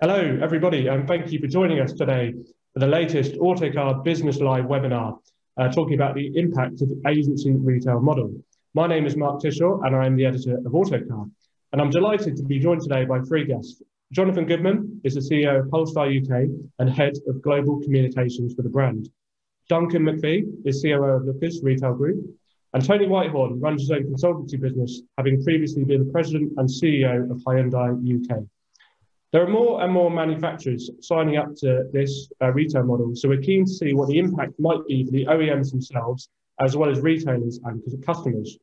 Hello, everybody, and thank you for joining us today for the latest Autocar Business Live webinar, uh, talking about the impact of the agency retail model. My name is Mark Tisshaw, and I'm the editor of Autocar. And I'm delighted to be joined today by three guests. Jonathan Goodman is the CEO of Polestar UK and head of global communications for the brand. Duncan McPhee is COO of Lookers Retail Group. And Tony Whitehorn runs his own consultancy business, having previously been the president and CEO of Hyundai UK. There are more and more manufacturers signing up to this uh, retail model, so we're keen to see what the impact might be for the OEMs themselves, as well as retailers and customers.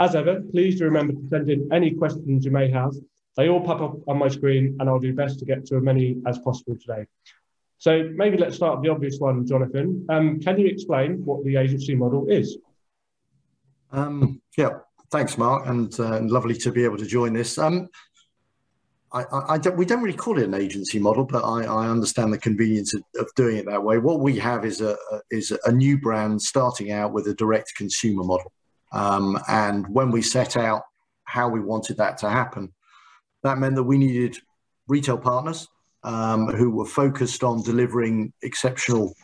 As ever, please do remember to send in any questions you may have. They all pop up on my screen, and I'll do best to get to as many as possible today. So maybe let's start with the obvious one, Jonathan. Um, can you explain what the agency model is? Um, yeah, thanks, Mark, and uh, lovely to be able to join this. Um, I, I, don't, we don't really call it an agency model, but I, I understand the convenience of, of, doing it that way. What we have is a, a, is a new brand starting out with a direct consumer model. Um, and when we set out how we wanted that to happen, that meant that we needed retail partners um, who were focused on delivering exceptional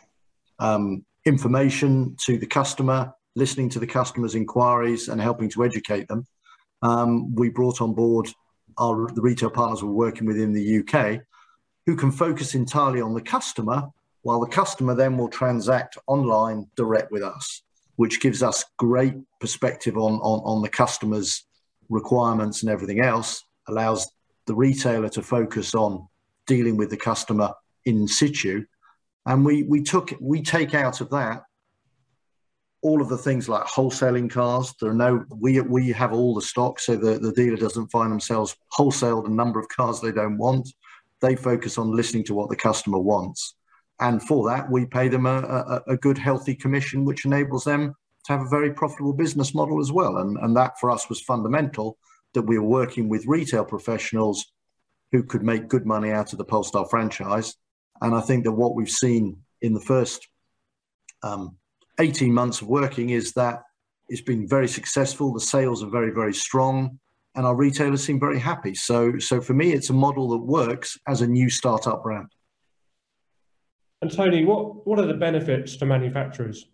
um, information to the customer, listening to the customer's inquiries, and helping to educate them. Um, we brought on board our, the retail partners we're working with in the UK, who can focus entirely on the customer, while the customer then will transact online direct with us, which gives us great perspective on, on, on the customer's requirements and everything else, allows the retailer to focus on dealing with the customer in situ. And we, we took we take out of that all of the things like wholesaling cars. There are no, we, we have all the stock so the, the dealer doesn't find themselves wholesaled a number of cars they don't want. They focus on listening to what the customer wants. And for that, we pay them a, a, a good, healthy commission, which enables them to have a very profitable business model as well. And, and that for us was fundamental that we were working with retail professionals who could make good money out of the Polestar franchise. And I think that what we've seen in the first um, 18 months of working is that it's been very successful. The sales are very, very strong, and our retailers seem very happy. So, so for me, it's a model that works as a new startup brand. And Tony, what what are the benefits to manufacturers?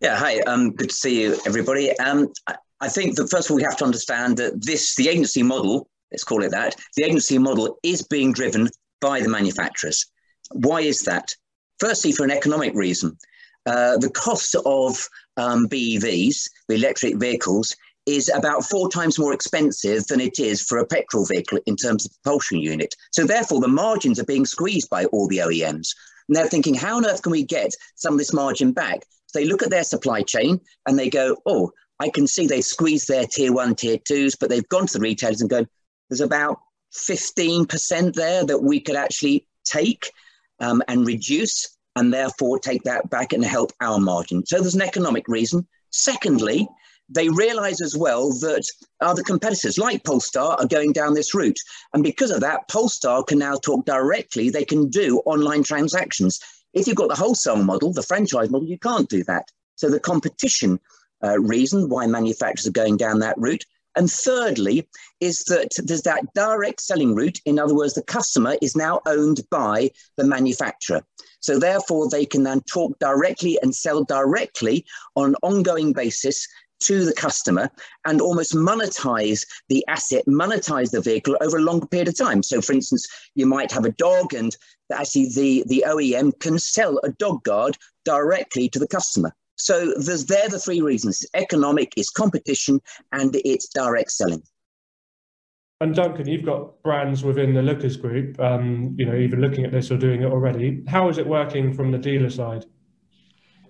Yeah, hi. Um, good to see you, everybody. Um, I, I think that first of all, we have to understand that this, the agency model, let's call it that, the agency model is being driven by the manufacturers. Why is that? Firstly, for an economic reason. Uh, the cost of um, BEVs, the electric vehicles, is about four times more expensive than it is for a petrol vehicle in terms of propulsion unit. So therefore, the margins are being squeezed by all the OEMs. And they're thinking, how on earth can we get some of this margin back? So they look at their supply chain and they go, oh, I can see they've squeezed their tier one, tier twos, but they've gone to the retailers and gone, there's about 15% there that we could actually take um, and reduce and therefore take that back and help our margin. So there's an economic reason. Secondly, they realize as well that other competitors like Polestar are going down this route. And because of that, Polestar can now talk directly. They can do online transactions. If you've got the wholesale model, the franchise model, you can't do that. So the competition uh, reason why manufacturers are going down that route. And thirdly, is that there's that direct selling route. In other words, the customer is now owned by the manufacturer. So therefore, they can then talk directly and sell directly on an ongoing basis to the customer and almost monetize the asset, monetize the vehicle over a longer period of time. So, for instance, you might have a dog, and actually the, the OEM can sell a dog guard directly to the customer. So there's there the three reasons: economic, is competition, and it's direct selling. And Duncan, you've got brands within the Lookers Group, um, you know, even looking at this or doing it already. How is it working from the dealer side?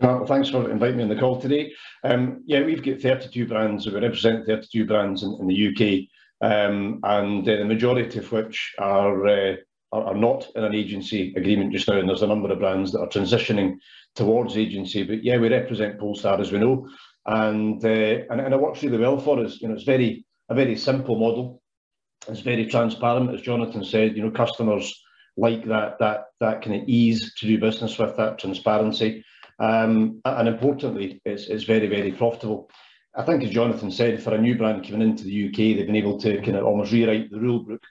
Well, thanks for inviting me on the call today. Um, yeah, we've got 32 brands. We represent 32 brands in, in the UK, um, and uh, the majority of which are, uh, are, are not in an agency agreement just now. And there's a number of brands that are transitioning towards agency. But yeah, we represent Polestar as we know, and uh, and, and it works really well for us. You know, it's very a very simple model. It's very transparent, as Jonathan said. You know, customers like that that that kind of ease to do business with, that transparency, um, and importantly, it's it's very very profitable. I think, as Jonathan said, for a new brand coming into the UK, they've been able to kind of almost rewrite the rule book,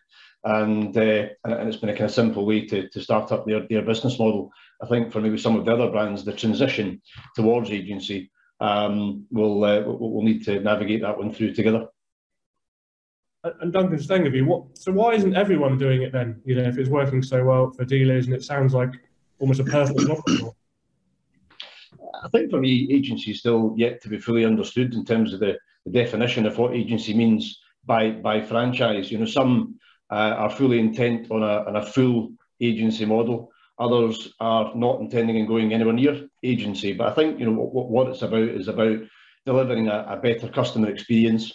and uh, and, it's been a kind of simple way to, to start up their, their business model. I think for maybe some of the other brands, the transition towards agency um, will uh, we'll need to navigate that one through together. And Duncan, staying with you, what? So why isn't everyone doing it then? You know, if it's working so well for dealers, and it sounds like almost a perfect model. I think for me, agency is still yet to be fully understood in terms of the, the definition of what agency means by by franchise. You know, some are fully intent on a, on a full agency model. Others are not intending on going anywhere near agency. But I think you know what, what it's about is about delivering a, a better customer experience,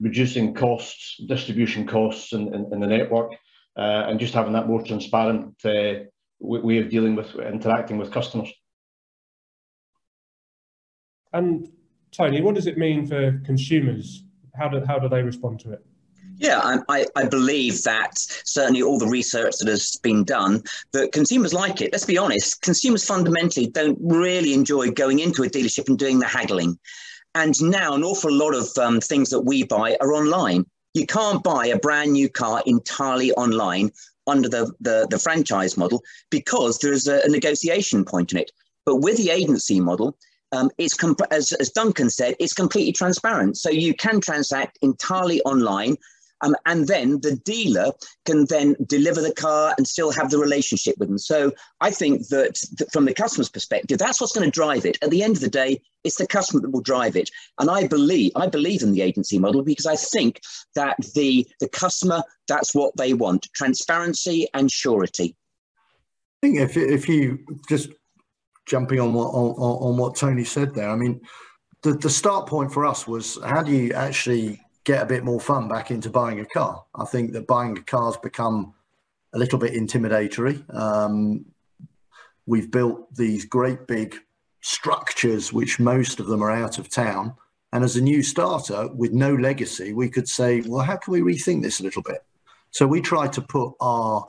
reducing costs, distribution costs in, in, in the network, uh, and just having that more transparent uh, way of dealing with interacting with customers. And Tony, what does it mean for consumers? How do, how do they respond to it? Yeah, I, I, believe that certainly all the research that has been done, that consumers like it. Let's be honest, consumers fundamentally don't really enjoy going into a dealership and doing the haggling. And now an awful lot of um, things that we buy are online. You can't buy a brand new car entirely online under the, the, the franchise model because there is a, a negotiation point in it. But with the agency model, um, it's as, as Duncan said, it's completely transparent. So you can transact entirely online. Um, and then the dealer can then deliver the car and still have the relationship with them. So I think that th- from the customer's perspective, that's what's going to drive it. At the end of the day, it's the customer that will drive it. And I believe I believe in the agency model because I think that the the customer that's what they want: transparency and surety. I think if if you just jumping on what on, on what Tony said there. I mean, the the start point for us was how do you actually get a bit more fun back into buying a car? I think that buying a car's become a little bit intimidatory. Um, we've built these great big structures, which most of them are out of town. And as a new starter with no legacy, we could say, well, how can we rethink this a little bit? So we tried to put our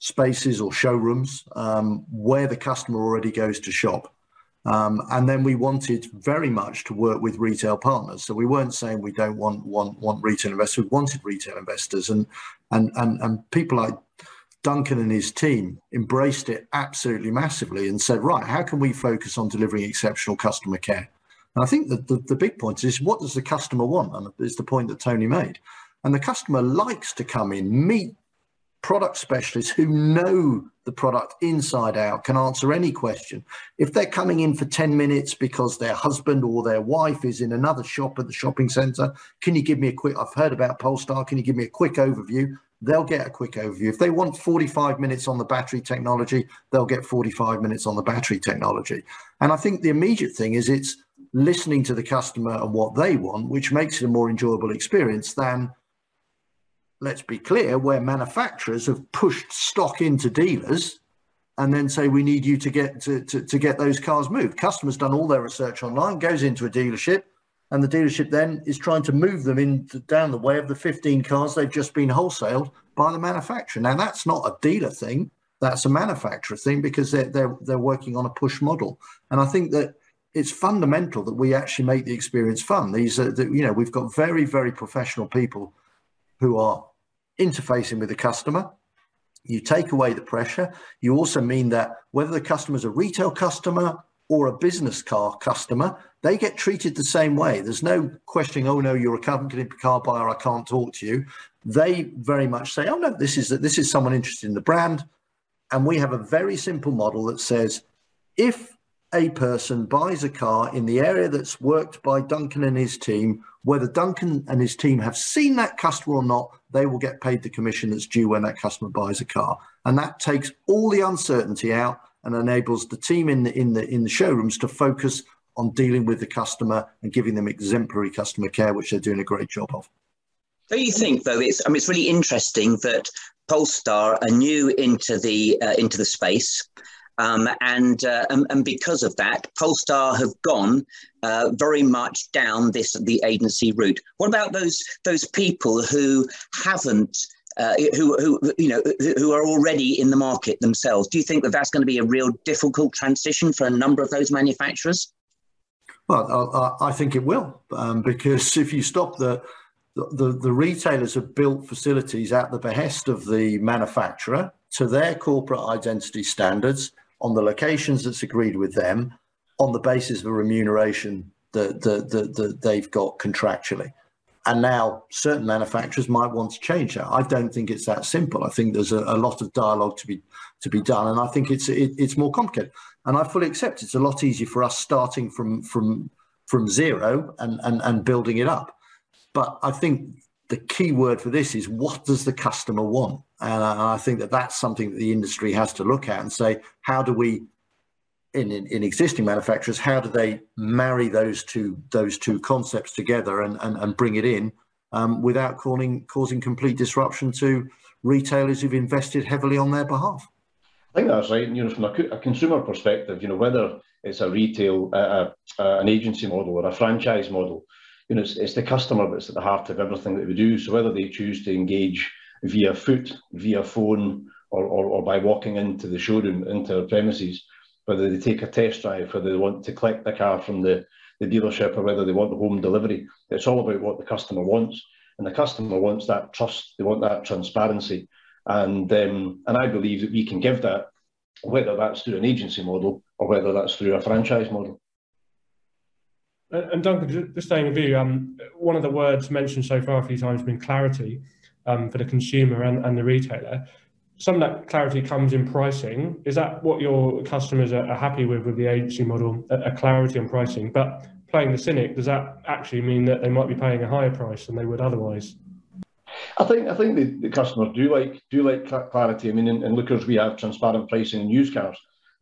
spaces or showrooms um, where the customer already goes to shop. Um, and then we wanted very much to work with retail partners. So we weren't saying we don't want want want retail investors. We wanted retail investors, and and and and people like Duncan and his team embraced it absolutely massively and said, right, how can we focus on delivering exceptional customer care? And I think that the, the big point is what does the customer want? And it's the point that Tony made. And the customer likes to come in, meet product specialists who know the product inside out can answer any question. If they're coming in for 10 minutes because their husband or their wife is in another shop at the shopping center, can you give me a quick, I've heard about Polestar, can you give me a quick overview? They'll get a quick overview. If they want 45 minutes on the battery technology, they'll get 45 minutes on the battery technology. And I think the immediate thing is it's listening to the customer and what they want, which makes it a more enjoyable experience than let's be clear, where manufacturers have pushed stock into dealers and then say we need you to get to, to, to get those cars moved. Customers done all their research online, goes into a dealership, and the dealership then is trying to move them in down the way of the 15 cars they've just been wholesaled by the manufacturer. Now that's not a dealer thing, that's a manufacturer thing because they're they're they're working on a push model. And I think that it's fundamental that we actually make the experience fun. These are, the, you know, we've got very, very professional people who are interfacing with the customer. You take away the pressure. You also mean that whether the customer is a retail customer or a business car customer, they get treated the same way. There's no questioning, oh no, you're a company car buyer, I can't talk to you. They very much say, oh no, this is this is someone interested in the brand. And we have a very simple model that says if a person buys a car in the area that's worked by Duncan and his team, whether Duncan and his team have seen that customer or not, they will get paid the commission that's due when that customer buys a car. And that takes all the uncertainty out and enables the team in the in the in the showrooms to focus on dealing with the customer and giving them exemplary customer care, which they're doing a great job of. Don't you think, though, it's I mean, it's really interesting that Polestar are new into the uh, into the space. Um, and, uh, and, and because of that, Polestar have gone uh, very much down this the agency route. What about those those people who haven't? Uh, who, who you know who are already in the market themselves? Do you think that that's going to be a real difficult transition for a number of those manufacturers? Well, I, I think it will, um, because if you stop the, the, the retailers have built facilities at the behest of the manufacturer to their corporate identity standards on the locations that's agreed with them on the basis of a remuneration that, that, that, that they've got contractually. And now certain manufacturers might want to change that. I don't think it's that simple. I think there's a, a lot of dialogue to be to be done, and I think it's it, it's more complicated. And I fully accept it's a lot easier for us starting from from from zero and and, and building it up. But I think the key word for this is what does the customer want, and I, think that that's something that the industry has to look at and say how do we in, in, in, existing manufacturers, how do they marry those two those two concepts together and, and, and bring it in um, without causing causing complete disruption to retailers who've invested heavily on their behalf? I think that's right. You know, from a, a consumer perspective, you know, whether it's a retail, uh, uh, uh, an agency model or a franchise model, you know, it's, it's the customer that's at the heart of everything that we do. So whether they choose to engage via foot, via phone, or, or, or by walking into the showroom, into our premises, whether they take a test drive, whether they want to collect the car from the, the dealership or whether they want the home delivery. It's all about what the customer wants. And the customer wants that trust, they want that transparency. And, um, and I believe that we can give that, whether that's through an agency model or whether that's through a franchise model. And Duncan, just staying with you, um, one of the words mentioned so far a few times has been clarity um, for the consumer and, and the retailer some of that clarity comes in pricing. Is that what your customers are, are happy with with the agency model, a, a, clarity on pricing? But playing the cynic, does that actually mean that they might be paying a higher price than they would otherwise? I think I think the, the customers do like do like clarity. I mean, in, in Lookers we have transparent pricing in used cars,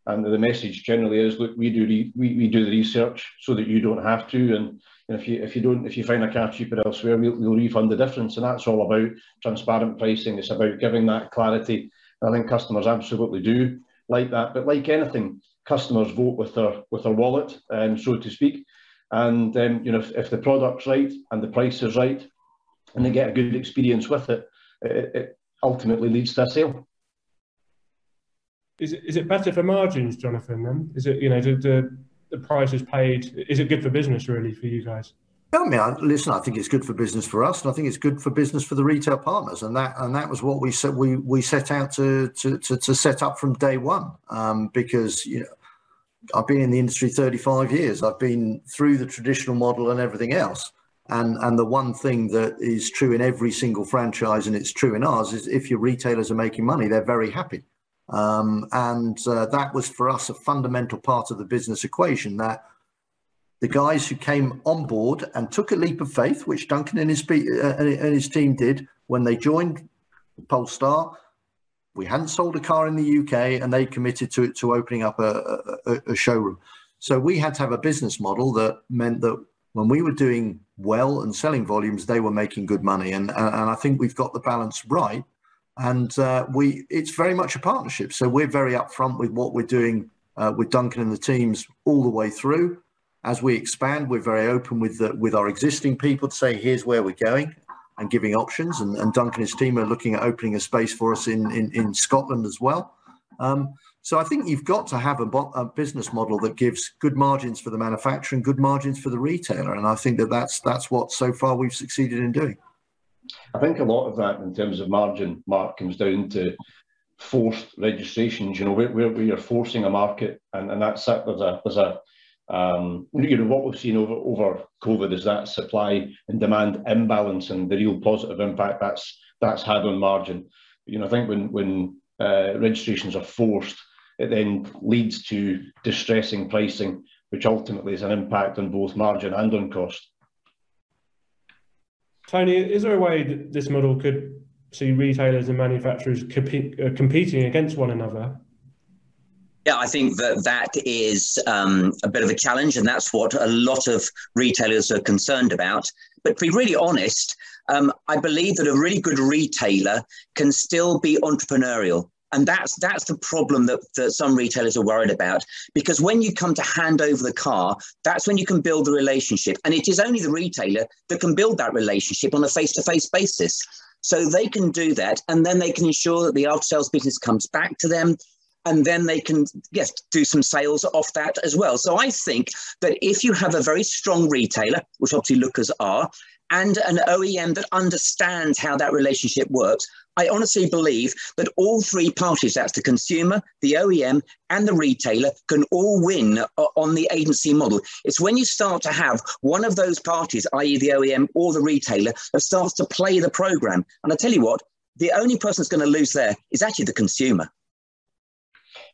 and the message generally is, look, we do re, we, we do the research so that you don't have to, and and if you if you don't if you find a car cheaper elsewhere, we'll, we'll refund the difference. And that's all about transparent pricing. It's about giving that clarity. And I think customers absolutely do like that. But like anything, customers vote with their with their wallet, um, so to speak. And um, you know, if, if the product's right and the price is right, and they get a good experience with it, it, it ultimately leads to a sale. Is it, is it better for margins, Jonathan? Then is it you know the, the the price is paid? Is it good for business really for you guys? I mean, I, listen. I think it's good for business for us, and I think it's good for business for the retail partners, and that and that was what we set we we set out to to to, to set up from day one. Um, because you know, I've been in the industry 35 years. I've been through the traditional model and everything else. And and the one thing that is true in every single franchise, and it's true in ours, is if your retailers are making money, they're very happy. Um, and uh, that was for us a fundamental part of the business equation that the guys who came on board and took a leap of faith, which Duncan and his, uh, and his team did when they joined Polestar, we hadn't sold a car in the UK and they committed to to opening up a, a, a showroom. So we had to have a business model that meant that when we were doing well and selling volumes, they were making good money. And, and I think we've got the balance right and uh, we it's very much a partnership. So we're very upfront with what we're doing uh, with Duncan and the teams all the way through. As we expand, we're very open with the, with our existing people to say, here's where we're going and giving options. And, and Duncan and his team are looking at opening a space for us in, in, in Scotland as well. Um, so I think you've got to have a, a, business model that gives good margins for the manufacturer and good margins for the retailer. And I think that that's, that's what so far we've succeeded in doing. I think a lot of that in terms of margin, Mark, comes down to forced registrations. You know, where, where we are forcing a market, and, and that's it. There's a there's a um, you know what we've seen over over COVID is that supply and demand imbalance and the real positive impact that's that's had on margin. You know, I think when when uh, registrations are forced, it then leads to distressing pricing, which ultimately is an impact on both margin and on cost. Tony, is there a way that this model could see retailers and manufacturers compete, uh, competing against one another? Yeah, I think that that is um, a bit of a challenge, and that's what a lot of retailers are concerned about. But to be really honest, um, I believe that a really good retailer can still be entrepreneurial. And that's that's the problem that, that some retailers are worried about. Because when you come to hand over the car, that's when you can build the relationship. And it is only the retailer that can build that relationship on a face-to-face basis. So they can do that, and then they can ensure that the after-sales business comes back to them. and then they can yes do some sales off that as well. So I think that if you have a very strong retailer, which obviously Lookers are, and an OEM that understands how that relationship works, I honestly believe that all three parties, that's the consumer, the OEM, and the retailer, can all win uh, on the agency model. It's when you start to have one of those parties, i.e., the OEM or the retailer, that starts to play the program. And I tell you what, the only person that's going to lose there is actually the consumer.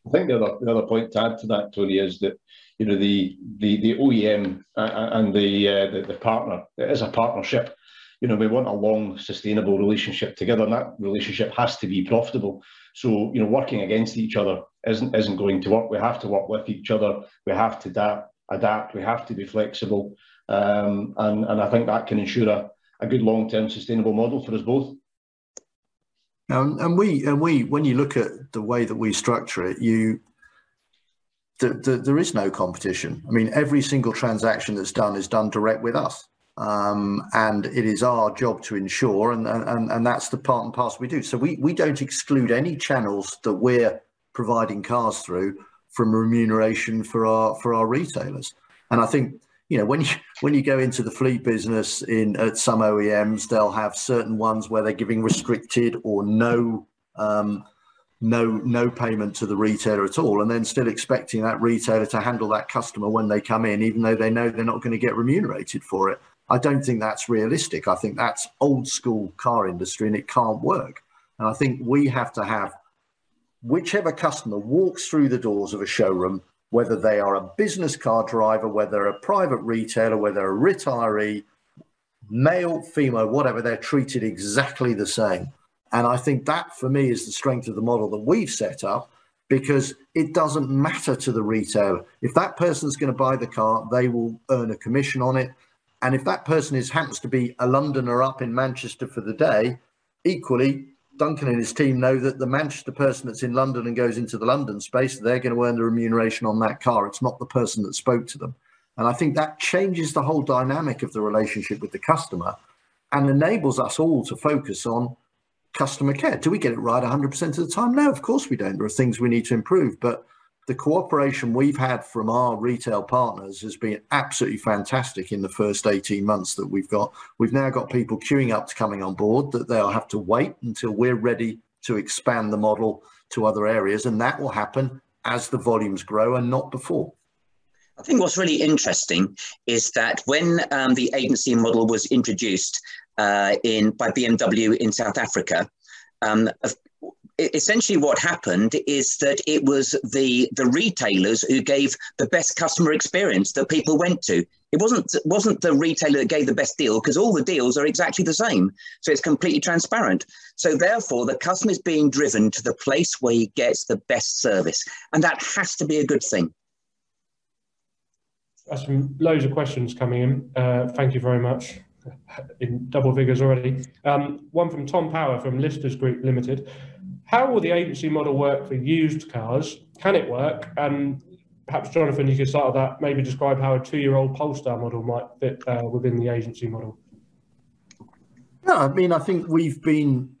I think the other, the other point to add to that, Tony, is that you know the the, the OEM and the, uh, the the partner. It is a partnership. You know, we want a long, sustainable relationship together, and that relationship has to be profitable. So, you know, working against each other isn't isn't going to work. We have to work with each other. We have to adapt. Adapt. We have to be flexible, um, and and I think that can ensure a, a good long-term sustainable model for us both. Um, and we and we when you look at the way that we structure it, you the, the, there is no competition. I mean, every single transaction that's done is done direct with us. Um, and it is our job to ensure, and, and, and that's the part and parcel we do. So we, we don't exclude any channels that we're providing cars through from remuneration for our for our retailers. And I think you know when you when you go into the fleet business in at some OEMs, they'll have certain ones where they're giving restricted or no um, no no payment to the retailer at all and then still expecting that retailer to handle that customer when they come in even though they know they're not going to get remunerated for it. I don't think that's realistic. I think that's old school car industry and it can't work. And i think we have to have whichever customer walks through the doors of a showroom whether they are a business car driver whether a private retailer whether a retiree male female whatever they're treated exactly the same and I think that for me is the strength of the model that we've set up because it doesn't matter to the retailer. If that person's going to buy the car, they will earn a commission on it. And if that person is happens to be a Londoner up in Manchester for the day, equally, Duncan and his team know that the Manchester person that's in London and goes into the London space, they're going to earn the remuneration on that car. It's not the person that spoke to them. And I think that changes the whole dynamic of the relationship with the customer and enables us all to focus on customer care. Do we get it right 100% of the time? No, of course we don't. There are things we need to improve, but the cooperation we've had from our retail partners has been absolutely fantastic in the first 18 months that we've got. We've now got people queuing up to coming on board that they'll have to wait until we're ready to expand the model to other areas. And that will happen as the volumes grow and not before. I think what's really interesting is that when um, the agency model was introduced uh, in by BMW in South Africa, um, essentially what happened is that it was the the retailers who gave the best customer experience that people went to. It wasn't wasn't the retailer that gave the best deal because all the deals are exactly the same. So it's completely transparent. So therefore, the customer is being driven to the place where he gets the best service, and that has to be a good thing. That's some loads of questions coming in. Uh, thank you very much. In double figures already. Um, one from Tom Power from Listers Group Limited. How will the agency model work for used cars? Can it work? And perhaps, Jonathan, you could start with that. Maybe describe how a two-year-old Polestar model might fit uh, within the agency model. No, I mean, I think we've been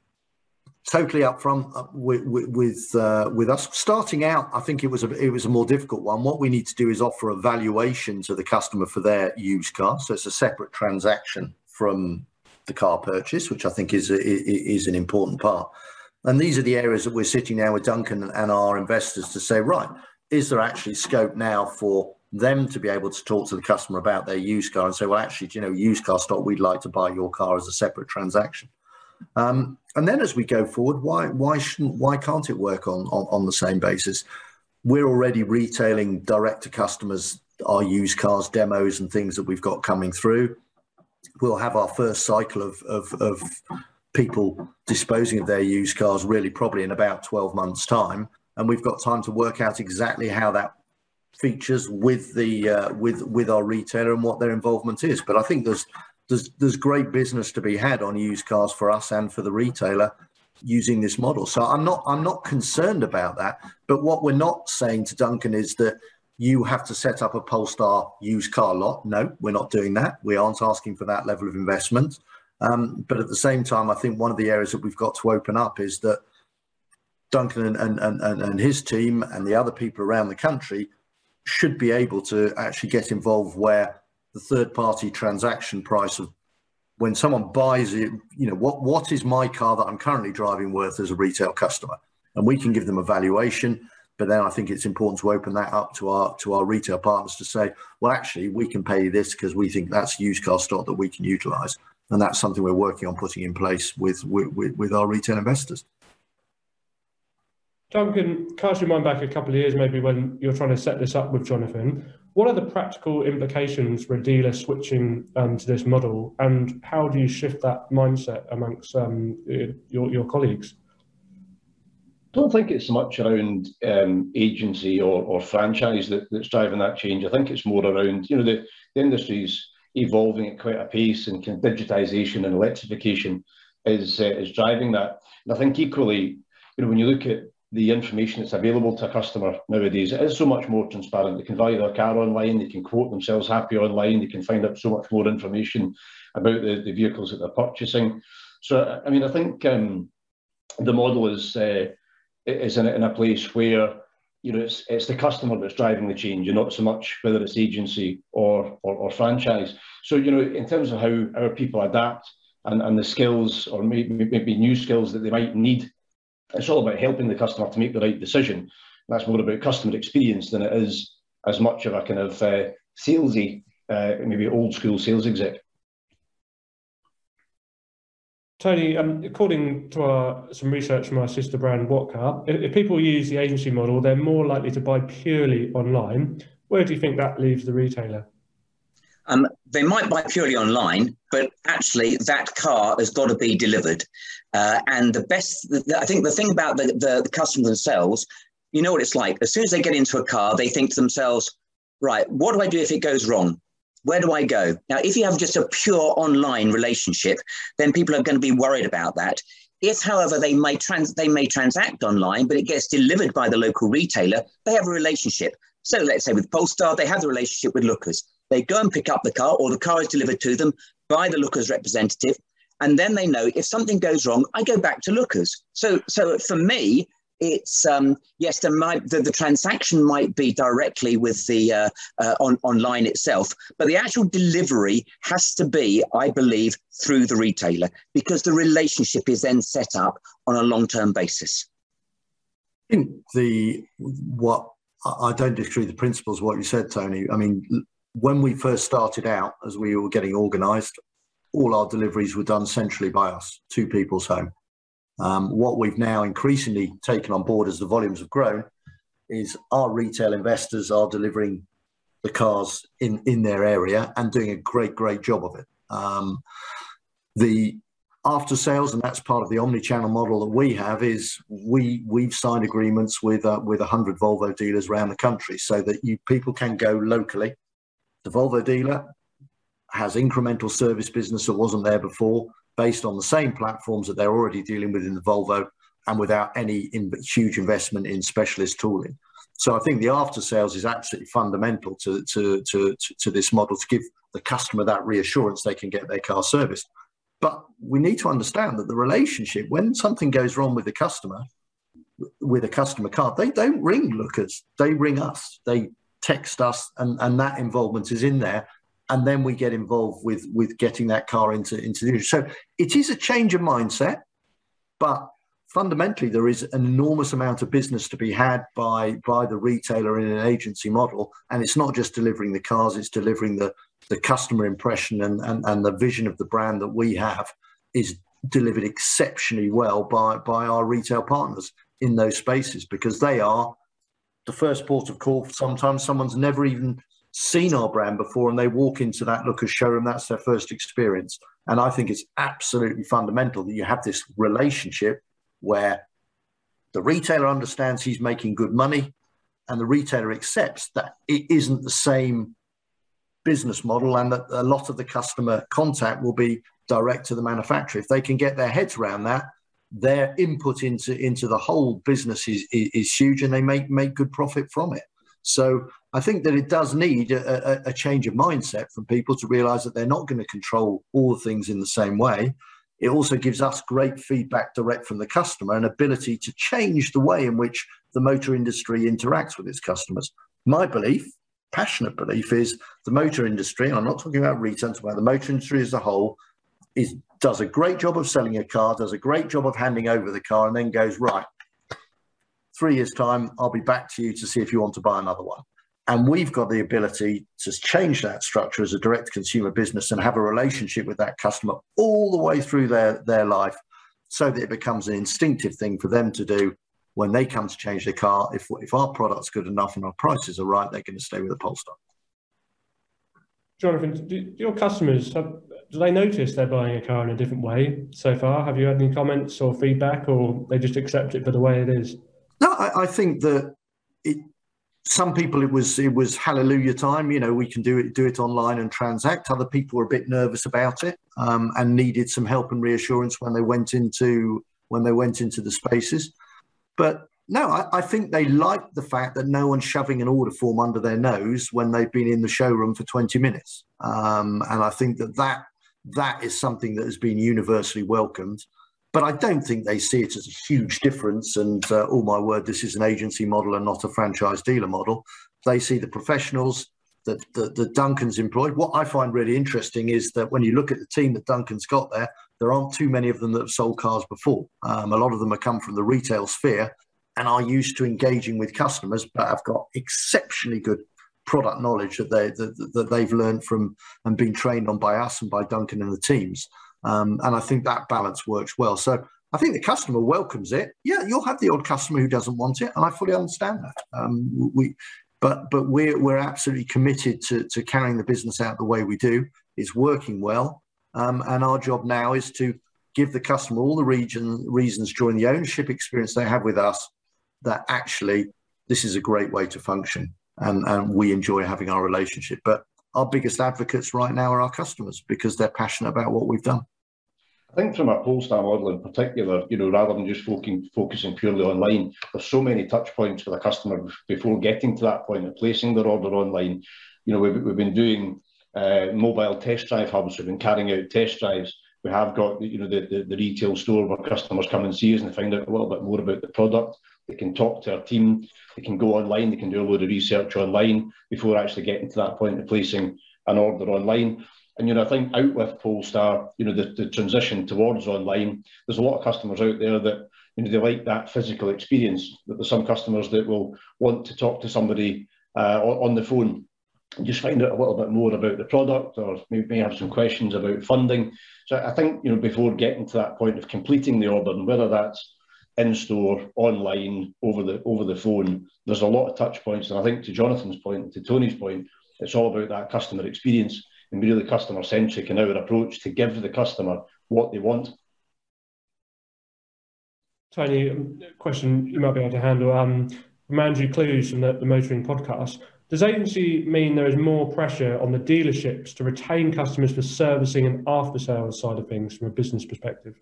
totally upfront uh, with with uh, with us starting out. I think it was a it was a more difficult one. What we need to do is offer a valuation to the customer for their used car, so it's a separate transaction from the car purchase, which I think is a, is an important part. And these are the areas that we're sitting now with Duncan and our investors to say, right, is there actually scope now for them to be able to talk to the customer about their used car and say, well, actually, you know, used car stock, we'd like to buy your car as a separate transaction. Um, and then as we go forward, why why shouldn't why can't it work on, on, on the same basis? We're already retailing direct to customers our used cars demos and things that we've got coming through. We'll have our first cycle of, of, of people disposing of their used cars really probably in about 12 months time and we've got time to work out exactly how that features with the uh, with with our retailer and what their involvement is but i think there's there's there's great business to be had on used cars for us and for the retailer using this model. So I'm not I'm not concerned about that. But what we're not saying to Duncan is that you have to set up a Polestar used car lot. No, we're not doing that. We aren't asking for that level of investment. Um, but at the same time, I think one of the areas that we've got to open up is that Duncan and, and, and, and his team and the other people around the country should be able to actually get involved where the third party transaction price of when someone buys it, you know, what, what is my car that I'm currently driving worth as a retail customer? And we can give them a valuation. But then I think it's important to open that up to our to our retail partners to say, well, actually, we can pay this because we think that's used car stock that we can utilise, and that's something we're working on putting in place with with, with our retail investors. Duncan, cast your mind back a couple of years, maybe when you're trying to set this up with Jonathan. What are the practical implications for a dealer switching um, to this model, and how do you shift that mindset amongst um, your, your colleagues? Don't think it's so much around um, agency or, or franchise that, that's driving that change. I think it's more around, you know, the, the industry's evolving at quite a pace and kind of digitisation and electrification is, uh, is driving that. And I think equally, you know, when you look at the information that's available to a customer nowadays. It is so much more transparent. They can buy their car online, they can quote themselves happy online, they can find out so much more information about the, the vehicles that they're purchasing. So, I mean, I think um, the model is uh, is in, in a place where you know it's it's the customer that's driving the change, and not so much whether it's agency or, or, or franchise. So, you know, in terms of how our people adapt and, and the skills or maybe, maybe new skills that they might need it's all about helping the customer to make the right decision. That's more about customer experience than it is as much of a kind of uh, salesy, uh, maybe old school sales exec. Tony, um, according to our, some research from our sister brand What Car, if, if people use the agency model, they're more likely to buy purely online. Where do you think that leaves the retailer? Um, they might buy purely online, but actually that car has got to be delivered. Uh, and the best, I think the thing about the, the, the customers themselves, you know what it's like. As soon as they get into a car, they think to themselves, right, what do I do if it goes wrong? Where do I go? Now, if you have just a pure online relationship, then people are going to be worried about that. If, however, they may trans they may transact online, but it gets delivered by the local retailer, they have a relationship. So let's say with Polestar, they have the relationship with Lookers. They go and pick up the car, or the car is delivered to them by the Lookers representative, and then they know if something goes wrong, I go back to Lookers. So, so for me, it's um, yes, there might the, the, transaction might be directly with the uh, uh, on online itself, but the actual delivery has to be, I believe, through the retailer because the relationship is then set up on a long term basis. The what I don't disagree with the principles what you said, Tony. I mean, when we first started out, as we were getting organised, all our deliveries were done centrally by us, two people's home. Um, what we've now increasingly taken on board as the volumes have grown is our retail investors are delivering the cars in, in their area and doing a great, great job of it. Um, the after sales, and that's part of the omni-channel model that we have, is we we've signed agreements with uh, with hundred Volvo dealers around the country, so that you people can go locally the Volvo dealer has incremental service business that wasn't there before, based on the same platforms that they're already dealing with in the Volvo and without any in, huge investment in specialist tooling. So I think the after sales is absolutely fundamental to, to, to, to, this model to give the customer that reassurance they can get their car serviced. But we need to understand that the relationship, when something goes wrong with the customer, with a customer car, they don't ring Lookers, they ring us. They text us, and, and that involvement is in there. And then we get involved with with getting that car into into the. So it is a change of mindset, but fundamentally there is an enormous amount of business to be had by by the retailer in an agency model and it's not just delivering the cars it's delivering the the customer impression and and, and the vision of the brand that we have is delivered exceptionally well by by our retail partners in those spaces because they are the first port of call. Sometimes someone's never even seen our brand before and they walk into that Lookers showroom. That's their first experience. And I think it's absolutely fundamental that you have this relationship where the retailer understands he's making good money and the retailer accepts that it isn't the same business model and that a lot of the customer contact will be direct to the manufacturer. If they can get their heads around that, their input into into the whole business is, is, is huge and they make make good profit from it so i think that it does need a, a, a change of mindset from people to realize that they're not going to control all the things in the same way it also gives us great feedback direct from the customer and ability to change the way in which the motor industry interacts with its customers. My belief, passionate belief, is the motor industry, and I'm not talking about retail, about the motor industry as a whole, is does a great job of selling a car, does a great job of handing over the car, and then goes, right, three years' time, I'll be back to you to see if you want to buy another one. And we've got the ability to change that structure as a direct consumer business and have a relationship with that customer all the way through their, their life so that it becomes an instinctive thing for them to do when they come to change their car. If, if our product's good enough and our prices are right, they're going to stay with the Polestar. Jonathan, do your customers, have, do they notice they're buying a car in a different way so far? Have you had any comments or feedback or they just accept it for the way it is? No, I, I think that some people it was it was hallelujah time you know we can do it do it online and transact. Other people were a bit nervous about it um, and needed some help and reassurance when they went into when they went into the spaces. But no I, I think they like the fact that no one's shoving an order form under their nose when they've been in the showroom for 20 minutes. Um, and i think that that that is something that has been universally welcomed but I don't think they see it as a huge difference. And uh, oh my word, this is an agency model and not a franchise dealer model. They see the professionals that, that Duncan's employed. What I find really interesting is that when you look at the team that Duncan's got there, there aren't too many of them that have sold cars before. Um, a lot of them have come from the retail sphere and are used to engaging with customers, but have got exceptionally good product knowledge that they that, that they've learned from and been trained on by us and by Duncan and the teams. Um, and I think that balance works well. So I think the customer welcomes it. Yeah, you'll have the odd customer who doesn't want it, and I fully understand that. Um, we, but but we're we're absolutely committed to to carrying the business out the way we do. It's working well, um, and our job now is to give the customer all the region reasons during the ownership experience they have with us that actually this is a great way to function, and and we enjoy having our relationship. But our biggest advocates right now are our customers because they're passionate about what we've done. I think from a Polestar model in particular, you know, rather than just focusing, focusing purely online, there's so many touch points for the customer before getting to that point of placing their order online. You know, we've, we've been doing uh, mobile test drive hubs, we've been carrying out test drives. We have got, you know, the, the, the retail store where customers come and see us and find out a little bit more about the product. They can talk to our team. They can go online. They can do a load of research online before actually getting to that point of placing an order online. And you know, I think out with Polestar, you know, the, the transition towards online, there's a lot of customers out there that you know they like that physical experience. That there's some customers that will want to talk to somebody uh, on, the phone just find out a little bit more about the product or maybe may have some questions about funding. So I think, you know, before getting to that point of completing the order and whether that's in store, online, over the over the phone. There's a lot of touch points, and I think to Jonathan's point, to Tony's point, it's all about that customer experience and be really customer centric in our approach to give the customer what they want. Tony, um, question you might be able to handle. Um, from Andrew Clues from the, the Motoring podcast. Does agency mean there is more pressure on the dealerships to retain customers for servicing and after sales side of things from a business perspective?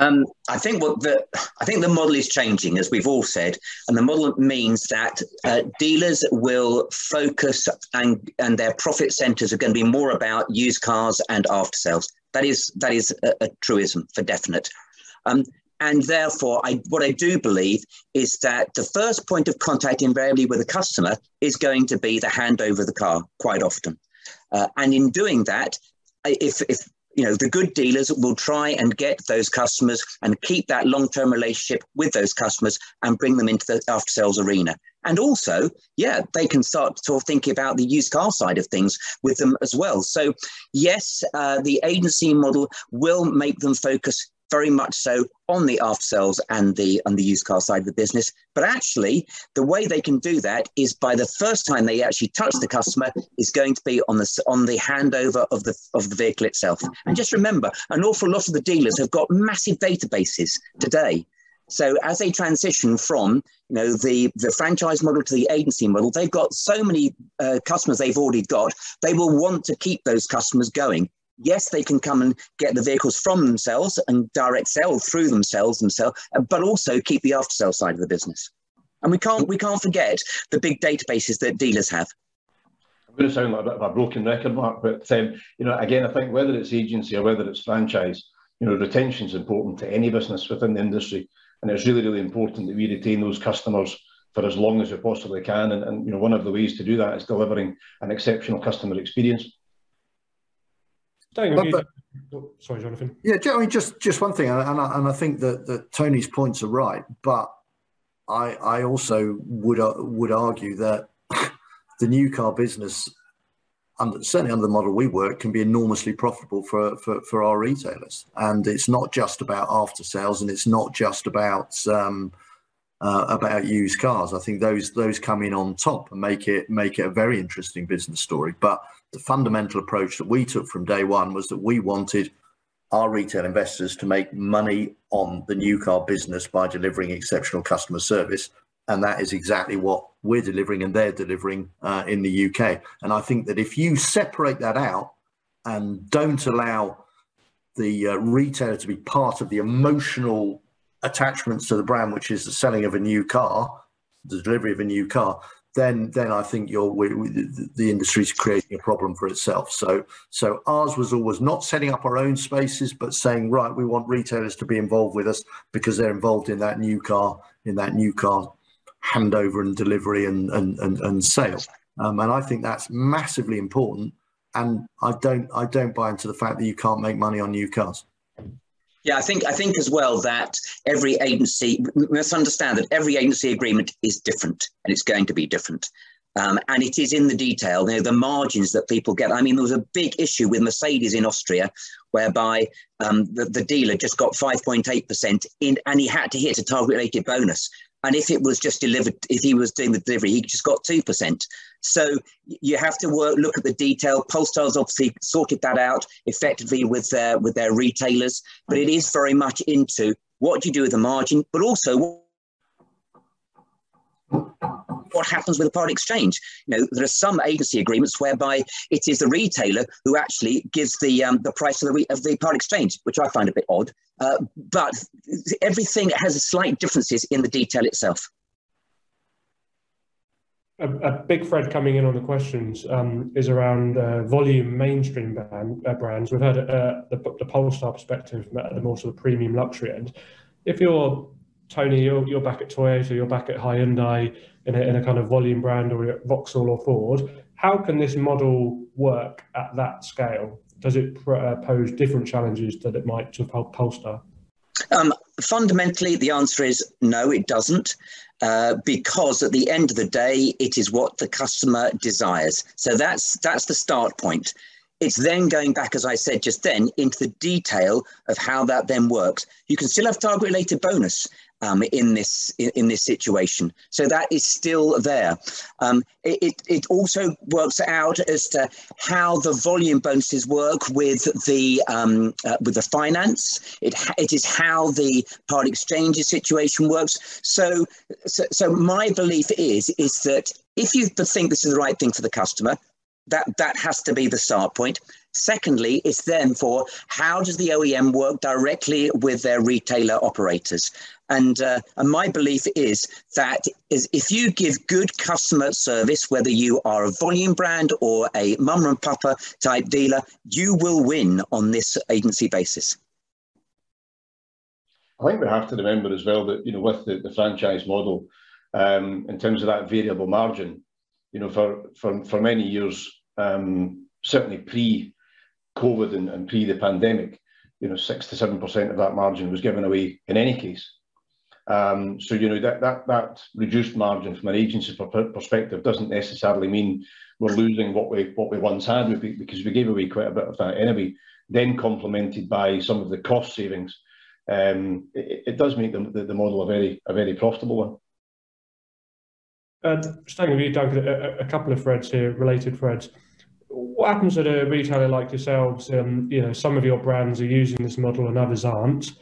Um, I think what the I think the model is changing, as we've all said, and the model means that uh, dealers will focus and and their profit centres are going to be more about used cars and after sales. That is that is a, a truism for definite. Um, and therefore, I, what I do believe is that the first point of contact invariably with a customer is going to be the handover of the car quite often. Uh, and in doing that, if, if you know the good dealers will try and get those customers and keep that long-term relationship with those customers and bring them into the after sales arena. And also yeah they can start sort of thinking about the used car side of things with them as well. So yes uh, the agency model will make them focus very much so on the after sales and the on the used car side of the business. But actually, the way they can do that is by the first time they actually touch the customer is going to be on the on the handover of the of the vehicle itself. And just remember, an awful lot of the dealers have got massive databases today. So as they transition from you know the the franchise model to the agency model, they've got so many uh, customers they've already got. They will want to keep those customers going yes, they can come and get the vehicles from themselves and direct sell through themselves themselves, but also keep the after sale side of the business. And we can't we can't forget the big databases that dealers have. I'm going to sound like a bit of a broken record, Mark, but um, you know, again, I think whether it's agency or whether it's franchise, you know, retention is important to any business within the industry, and it's really, really important that we retain those customers for as long as we possibly can. And, and you know, one of the ways to do that is delivering an exceptional customer experience. But, but, oh, sorry, Jonathan. Yeah, I mean, just just one thing, and I, and I think that, that Tony's points are right, but I I also would uh, would argue that the new car business, under, certainly under the model we work, can be enormously profitable for, for, for our retailers. And it's not just about after sales, and it's not just about um, uh, about used cars. I think those those come in on top and make it make it a very interesting business story. But the fundamental approach that we took from day one was that we wanted our retail investors to make money on the new car business by delivering exceptional customer service. And that is exactly what we're delivering and they're delivering uh, in the UK. And I think that if you separate that out and don't allow the uh, retailer to be part of the emotional attachments to the brand, which is the selling of a new car, the delivery of a new car, then then I think you're we, we, the industry's creating a problem for itself. So so ours was always not setting up our own spaces, but saying right, we want retailers to be involved with us because they're involved in that new car in that new car handover and delivery and and and, and sale. Um, and I think that's massively important. And I don't I don't buy into the fact that you can't make money on new cars. Yeah, I think I think as well that every agency must understand that every agency agreement is different and it's going to be different. Um, and it is in the detail, you know, the margins that people get. I mean, there was a big issue with Mercedes in Austria, whereby um, the, the dealer just got 5.8% in, and he had to hit a target-related bonus. And if it was just delivered, if he was doing the delivery, he just got 2%. So you have to work, look at the detail. Polestar's obviously sorted that out effectively with their, with their retailers, but it is very much into what do you do with the margin, but also what happens with a part exchange. You know, there are some agency agreements whereby it is the retailer who actually gives the um, the price of the, of the part exchange, which I find a bit odd. Uh, but everything has slight differences in the detail itself. A, a big thread coming in on the questions um, is around uh, volume mainstream uh, brands. We've heard uh, the, the Polestar perspective at the more sort of premium luxury end. If you're Tony, you're, you're back at Toyota, you're back at Hyundai in a, in a kind of volume brand or Vauxhall or Ford. How can this model work at that scale? Does it uh, pose different challenges that it might to Polestar? Um, fundamentally, the answer is no, it doesn't, uh, because at the end of the day, it is what the customer desires. So that's that's the start point. It's then going back, as I said just then, into the detail of how that then works. You can still have target related bonus um, in this in, in, this situation. So that is still there. Um, it, it also works out as to how the volume bonuses work with the um, uh, with the finance. It it is how the part exchanges situation works. So, so so my belief is is that if you think this is the right thing for the customer, that that has to be the start point. Secondly, it's then for how does the OEM work directly with their retailer operators? And, uh, and my belief is that is if you give good customer service, whether you are a volume brand or a mum and papa type dealer, you will win on this agency basis. I think we have to remember as well that, you know, with the, the franchise model, um, in terms of that variable margin, you know, for, for, for many years, um, certainly pre-COVID and, and pre the pandemic, you know, six to seven percent of that margin was given away in any case. Um, so you know that that that reduced margin from an agency perspective doesn't necessarily mean we're losing what we what we once had because we gave away quite a bit of that anyway. Then complemented by some of the cost savings, um, it, it, does make the, the, the, model a very a very profitable one. Uh, staying with you, Duncan, a, a, couple of threads here, related threads. What happens at a retailer like yourselves? Um, you know, some of your brands are using this model and others aren't.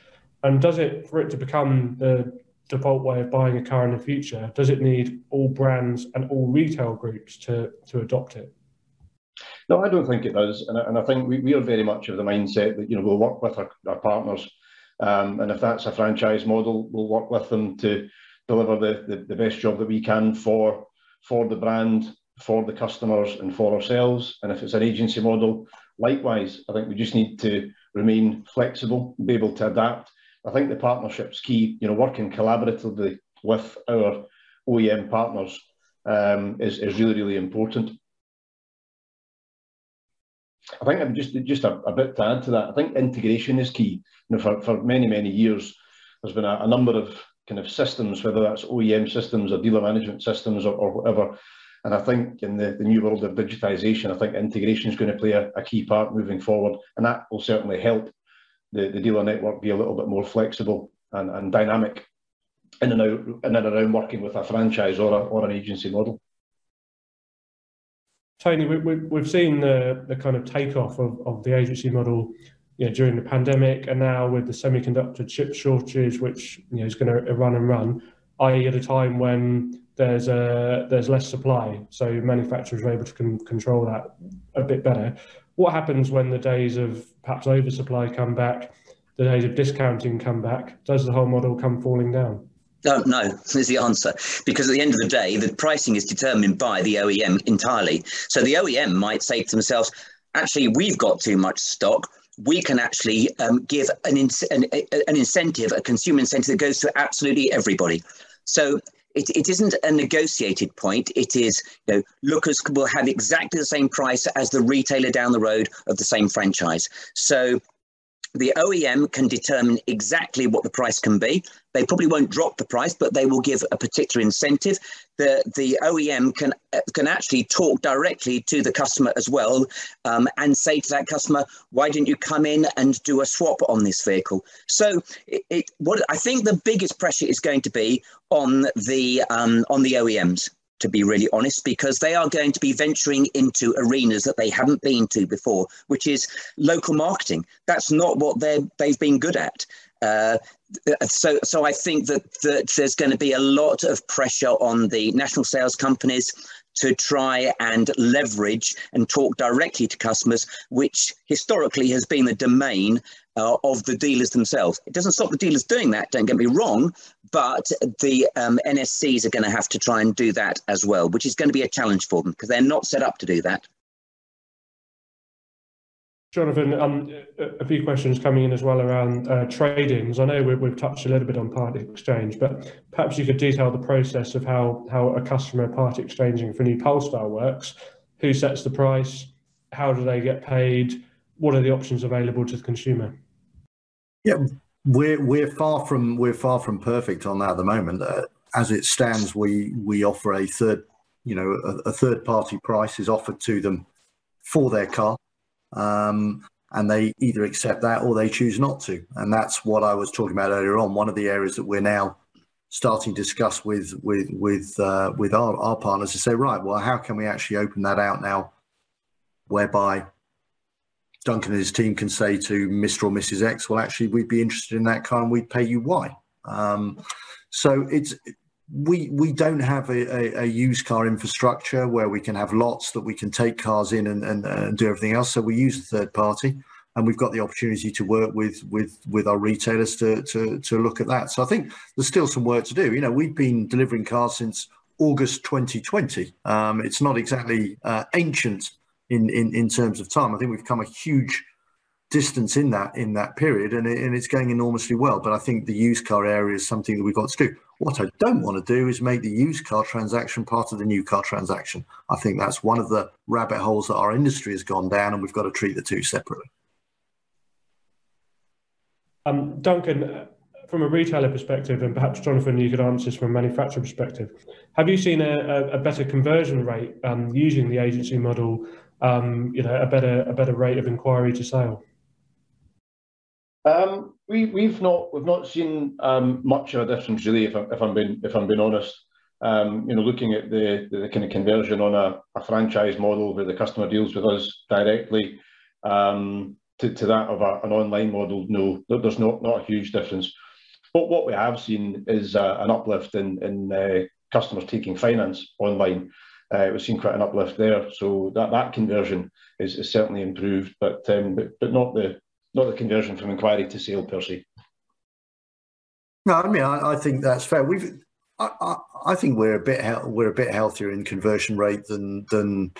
And does it, for it to become the default way of buying a car in the future, does it need all brands and all retail groups to, to adopt it? No, I don't think it does. And I, and I think we, we are very much of the mindset that, you know, we'll work with our, our partners. Um, and if that's a franchise model, we'll work with them to deliver the, the, the best job that we can for, for the brand, for the customers and for ourselves. And if it's an agency model, likewise, I think we just need to remain flexible, be able to adapt. I think the partnership's key, you know, working collaboratively with our OEM partners um, is, is really, really important. I think I'm just just a, a, bit to add to that. I think integration is key. You know, for, for many, many years, there's been a, a number of kind of systems, whether that's OEM systems or dealer management systems or, or whatever. And I think in the, the new world of digitization, I think integration is going to play a, a, key part moving forward. And that will certainly help the, the dealer network be a little bit more flexible and, and dynamic in and out in and around working with a franchise or, a, or an agency model. Tony, we, we've seen the, the kind of takeoff of, of the agency model you know, during the pandemic and now with the semiconductor chip shortage, which you know, is going to run and run, i.e. at a time when there's a, there's less supply, so manufacturers are able to con- control that a bit better. What happens when the days of perhaps oversupply come back, the days of discounting come back? Does the whole model come falling down? No, no, is the answer. Because at the end of the day, the pricing is determined by the OEM entirely. So the OEM might say to themselves, actually, we've got too much stock. We can actually um, give an, in, an, an incentive, a consumer incentive that goes to absolutely everybody. So it, it isn't a negotiated point. It is, you know, Lookers will have exactly the same price as the retailer down the road of the same franchise. So the OEM can determine exactly what the price can be. They probably won't drop the price, but they will give a particular incentive. The, the OEM can, can actually talk directly to the customer as well um, and say to that customer, why didn't you come in and do a swap on this vehicle? So it, it what I think the biggest pressure is going to be on the, um, on the OEMs to be really honest, because they are going to be venturing into arenas that they haven't been to before, which is local marketing. That's not what they they've been good at. Uh, so, so I think that, that there's going to be a lot of pressure on the national sales companies to try and leverage and talk directly to customers, which historically has been the domain uh, of the dealers themselves. It doesn't stop the dealers doing that, don't get me wrong, but the um, NSCs are going to have to try and do that as well, which is going to be a challenge for them because they're not set up to do that. Jonathan, um, a few questions coming in as well around uh, trade-ins. I know we've, we've, touched a little bit on part exchange, but perhaps you could detail the process of how, how a customer part exchanging for new Polestar works. Who sets the price? How do they get paid? What are the options available to the consumer? Yeah, we're we're far from we're far from perfect on that at the moment. Uh, as it stands, we we offer a third, you know, a, a third party price is offered to them for their car um, and they either accept that or they choose not to. And that's what I was talking about earlier on. One of the areas that we're now starting to discuss with with with uh, with our, our partners to say, right, well, how can we actually open that out now, whereby Duncan and his team can say to Mr. or Mrs. X, well, actually, we'd be interested in that car and we'd pay you Y. Um, so it's we we don't have a, a, a, used car infrastructure where we can have lots that we can take cars in and, and, and, do everything else. So we use a third party, and we've got the opportunity to work with with with our retailers to to to look at that. So I think there's still some work to do. You know, we've been delivering cars since August 2020. Um, it's not exactly uh, ancient in, in in terms of time. I think we've come a huge distance in that in that period, and, it, and it's going enormously well. But I think the used car area is something that we've got to do. What I don't want to do is make the used car transaction part of the new car transaction. I think that's one of the rabbit holes that our industry has gone down, and we've got to treat the two separately. Um, Duncan, from a retailer perspective, and perhaps Jonathan, you could answer this from a manufacturer perspective. Have you seen a, a better conversion rate um, using the agency model? Um, you know, a better a better rate of inquiry to sale. Um, we we've not we've not seen um, much of a difference really. If, I, if I'm being if I'm being honest, um, you know, looking at the, the kind of conversion on a, a, franchise model where the customer deals with us directly um, to, to that of a, an online model, no, there's not not a huge difference. But what we have seen is uh, an uplift in in uh, customers taking finance online. Uh, we've seen quite an uplift there, so that that conversion is, is certainly improved, but um, but but not the not the conversion from inquiry to sale per se. No, I mean, I, I think that's fair. We've, I, I, I, think we're a bit we're a bit healthier in conversion rate than than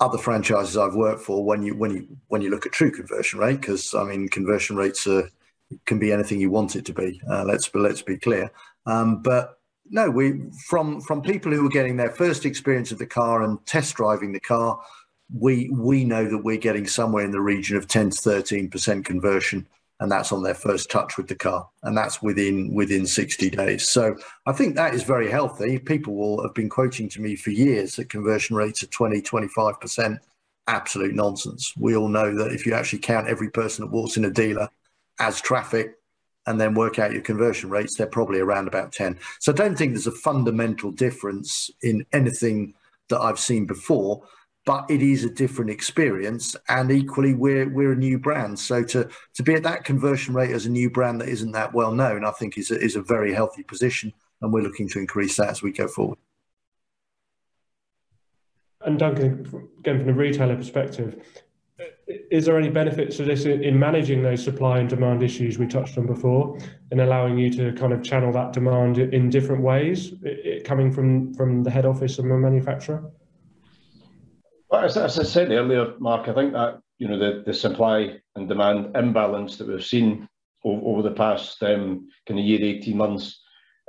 other franchises I've worked for, when you when you when you look at true conversion rate, because I mean conversion rates are, can be anything you want it to be. Uh, let's let's be clear. Um, but no, we from from people who are getting their first experience of the car and test driving the car, we we know that we're getting somewhere in the region of 10 to 13 percent conversion and that's on their first touch with the car and that's within within 60 days. So i think that is very healthy. People will have been quoting to me for years that conversion rates are 20 25% absolute nonsense. We all know that if you actually count every person that walks in a dealer as traffic and then work out your conversion rates they're probably around about 10 so i don't think there's a fundamental difference in anything that i've seen before but it is a different experience and equally we're we're a new brand. So to to be at that conversion rate as a new brand that isn't that well known i think is a, is a very healthy position and we're looking to increase that as we go forward. And duncan again from the retailer perspective is there any benefits to this in managing those supply and demand issues we touched on before and allowing you to kind of channel that demand in different ways coming from from the head office of a manufacturer well, as, as I said earlier, Mark, I think that you know the, the supply and demand imbalance that we've seen over, over the past um, kind of year, eighteen months,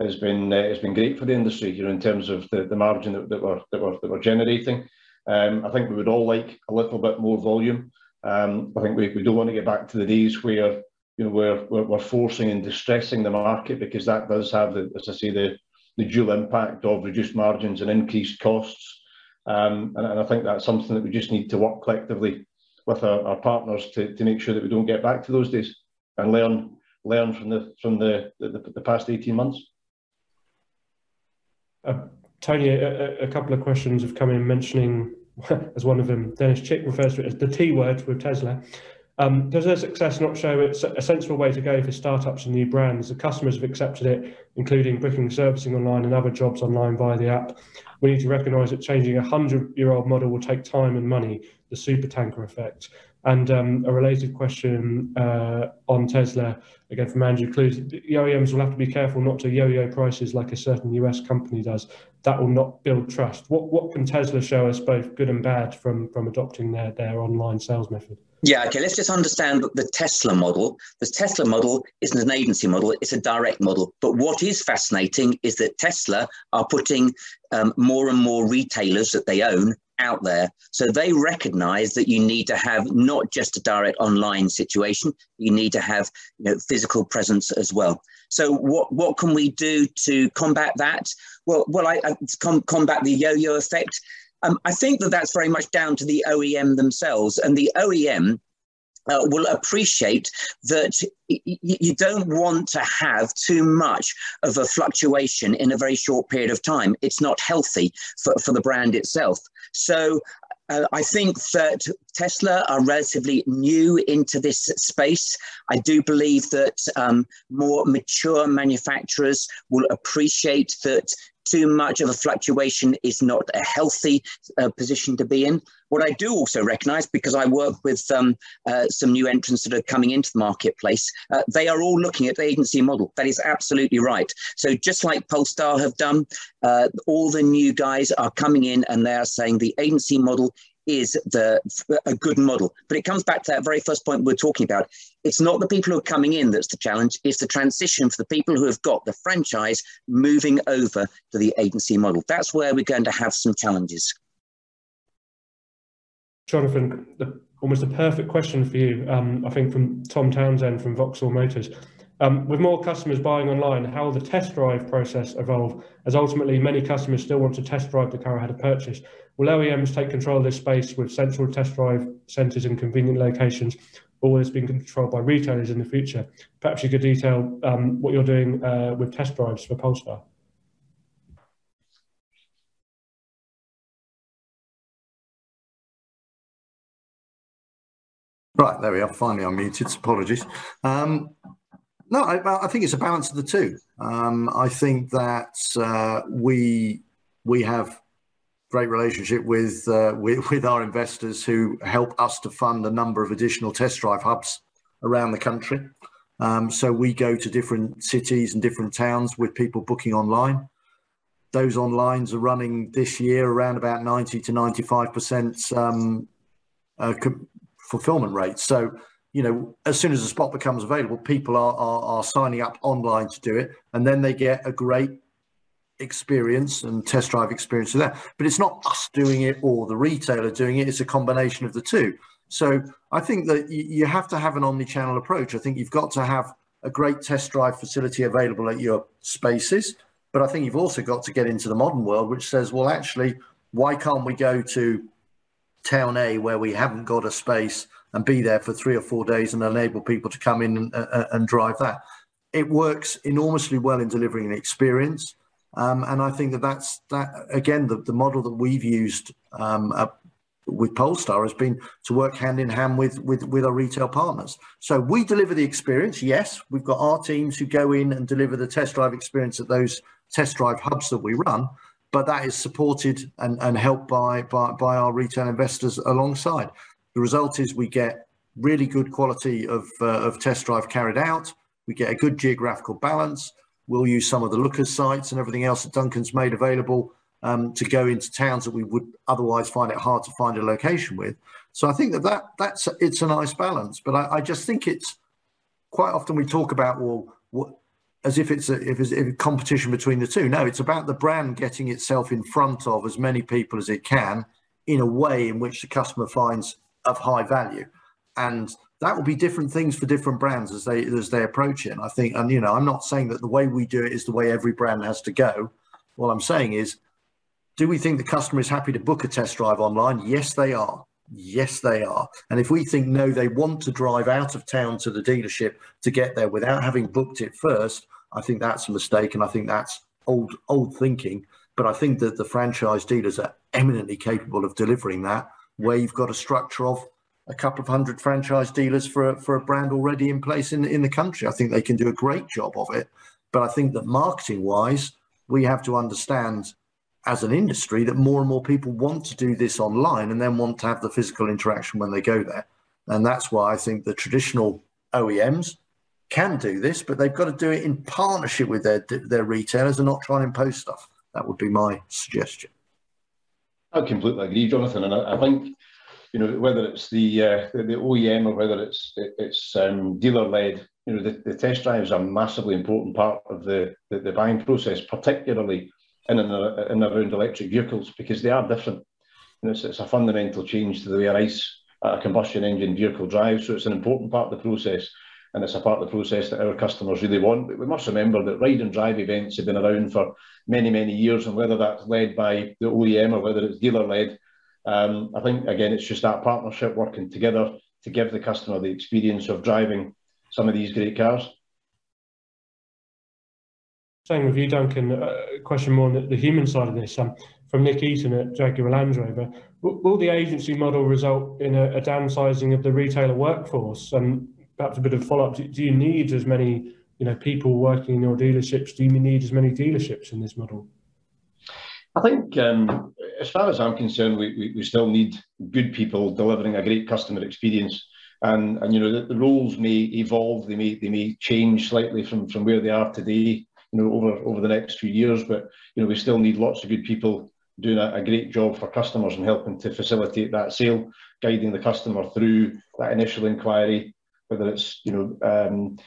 has been uh, has been great for the industry. You know, in terms of the, the margin that, that we're that we're that we're generating. Um, I think we would all like a little bit more volume. Um, I think we, we don't want to get back to the days where you know we're, we're, we're forcing and distressing the market because that does have the, as I say, the the dual impact of reduced margins and increased costs. Um, and, and, I think that's something that we just need to work collectively with our, our, partners to, to make sure that we don't get back to those days and learn learn from the from the the, the past 18 months. Uh, Tony, a, a, couple of questions have come in mentioning as one of them, Dennis Chick refers to it as the T word with Tesla. Um, does their success not show it's a sensible way to go for startups and new brands? The customers have accepted it, including booking servicing online and other jobs online via the app. We need to recognise that changing a 100 year old model will take time and money, the super tanker effect. And um, a related question uh, on Tesla, again from Andrew Clues, the OEMs will have to be careful not to yo-yo prices like a certain US company does. That will not build trust. What what can Tesla show us, both good and bad, from from adopting their their online sales method? Yeah, okay, let's just understand the Tesla model. The Tesla model isn't an agency model, it's a direct model. But what is fascinating is that Tesla are putting um, more and more retailers that they own out there. So they recognize that you need to have not just a direct online situation, you need to have you know, physical presence as well. So what, what can we do to combat that? Well, well, I, I com combat the yo-yo effect. Um, I think that that's very much down to the OEM themselves, and the OEM uh, will appreciate that you don't want to have too much of a fluctuation in a very short period of time. It's not healthy for, for the brand itself. So uh, I think that Tesla are relatively new into this space. I do believe that um, more mature manufacturers will appreciate that too much of a fluctuation is not a healthy uh, position to be in. What I do also recognize, because I work with um, uh, some new entrants that are coming into the marketplace, uh, they are all looking at the agency model. That is absolutely right. So just like Polestar have done, uh, all the new guys are coming in and they are saying the agency model is the a good model. But it comes back to that very first point we are talking about. It's not the people who are coming in that's the challenge, it's the transition for the people who have got the franchise moving over to the agency model. That's where we're going to have some challenges. Jonathan, the, almost a perfect question for you, um, I think from Tom Townsend from Vauxhall Motors. Um, with more customers buying online, how will the test drive process evolve? As ultimately many customers still want to test drive the car ahead of purchase. Will OEMs take control of this space with central test drive centres in convenient locations, or will this be controlled by retailers in the future? Perhaps you could detail um, what you're doing uh, with test drives for Polestar. Right, there we are. Finally unmuted. Apologies. Um, no, I, I, think it's a balance of the two. Um, I think that uh, we we have great relationship with, uh, with, with our investors who help us to fund a number of additional test drive hubs around the country. Um, so we go to different cities and different towns with people booking online. those onlines are running this year around about 90 to 95% um, uh, fulfillment rates. So, you know, as soon as the spot becomes available, people are, are, are signing up online to do it, and then they get a great experience and test drive experience of that. But it's not us doing it or the retailer doing it, it's a combination of the two. So I think that you have to have an omni-channel approach. I think you've got to have a great test drive facility available at your spaces. But I think you've also got to get into the modern world, which says, well, actually, why can't we go to town A where we haven't got a space and be there for three or four days and enable people to come in and, uh, and drive that? It works enormously well in delivering an experience. Um, and I think that that's that again, the, the model that we've used um, with Polestar has been to work hand in hand with, with, with our retail partners. So we deliver the experience. Yes, we've got our teams who go in and deliver the test drive experience at those test drive hubs that we run, but that is supported and, and helped by, by, by our retail investors alongside. The result is we get really good quality of, uh, of test drive carried out. We get a good geographical balance. We'll use some of the Lookers sites and everything else that Duncan's made available um, to go into towns that we would otherwise find it hard to find a location with. So I think that, that that's it's a nice balance. But I, I just think it's quite often we talk about well, what, as if it's a if it's a competition between the two. No, it's about the brand getting itself in front of as many people as it can in a way in which the customer finds of high value, and that will be different things for different brands as they as they approach it. And I think, and you know, I'm not saying that the way we do it is the way every brand has to go. What I'm saying is do we think the customer is happy to book a test drive online? Yes, they are. Yes, they are. And if we think no, they want to drive out of town to the dealership to get there without having booked it first, I think that's a mistake, and I think that's old old thinking. But I think that the franchise dealers are eminently capable of delivering that, where you've got a structure of a couple of hundred franchise dealers for a, for a brand already in place in in the country. I think they can do a great job of it. But I think that marketing wise, we have to understand as an industry that more and more people want to do this online and then want to have the physical interaction when they go there. And that's why I think the traditional OEMs can do this, but they've got to do it in partnership with their their retailers and not try and impose stuff. That would be my suggestion. I completely agree, Jonathan, and I, I think you know whether it's the uh, the, OEM or whether it's it's um, dealer led, you know the, the test drives are a massively important part of the, the, the buying process, particularly in and, in around electric vehicles because they are different. You know, it's, it's, a fundamental change to the way a ICE, a combustion engine vehicle drives. So it's an important part of the process, and it's a part of the process that our customers really want. But we must remember that ride and drive events have been around for many, many years, and whether that's led by the OEM or whether it's dealer led, um, I think again it's just that partnership working together to give the customer the experience of driving some of these great cars. Same with you, Duncan. A uh, question more on the, human side of this. Um, from Nick Eaton at Jaguar Land Rover, will, will the agency model result in a, a, downsizing of the retailer workforce? And perhaps a bit of follow up. Do, do you need as many, you know, people working in your dealerships? Do you need as many dealerships in this model? I think, um, as far as I'm concerned, we, we, we, still need good people delivering a great customer experience. And, and you know, the, the roles may evolve, they may, they may change slightly from, from where they are today you know, over over the next few years. But you know, we still need lots of good people doing a, a, great job for customers and helping to facilitate that sale, guiding the customer through that initial inquiry, whether it's you know um,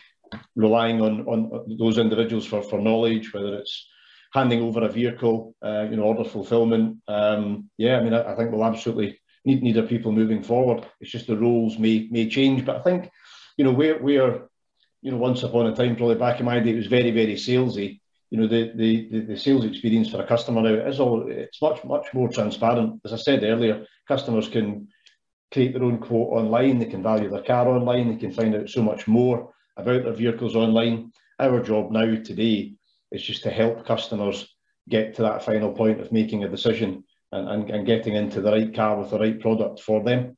relying on on those individuals for for knowledge, whether it's handing over a vehicle, uh, you know, order fulfillment. Um, yeah, I mean, I, I think we'll absolutely need need our people moving forward. It's just the roles may may change, but I think you know we're we're, you know, once upon a time, probably back in my day, it was very, very salesy. You know, the, the, the sales experience for a customer now is all, it's much, much more transparent. As I said earlier, customers can create their own quote online, they can value their car online, they can find out so much more about their vehicles online. Our job now today is just to help customers get to that final point of making a decision and, and, and getting into the right car with the right product for them.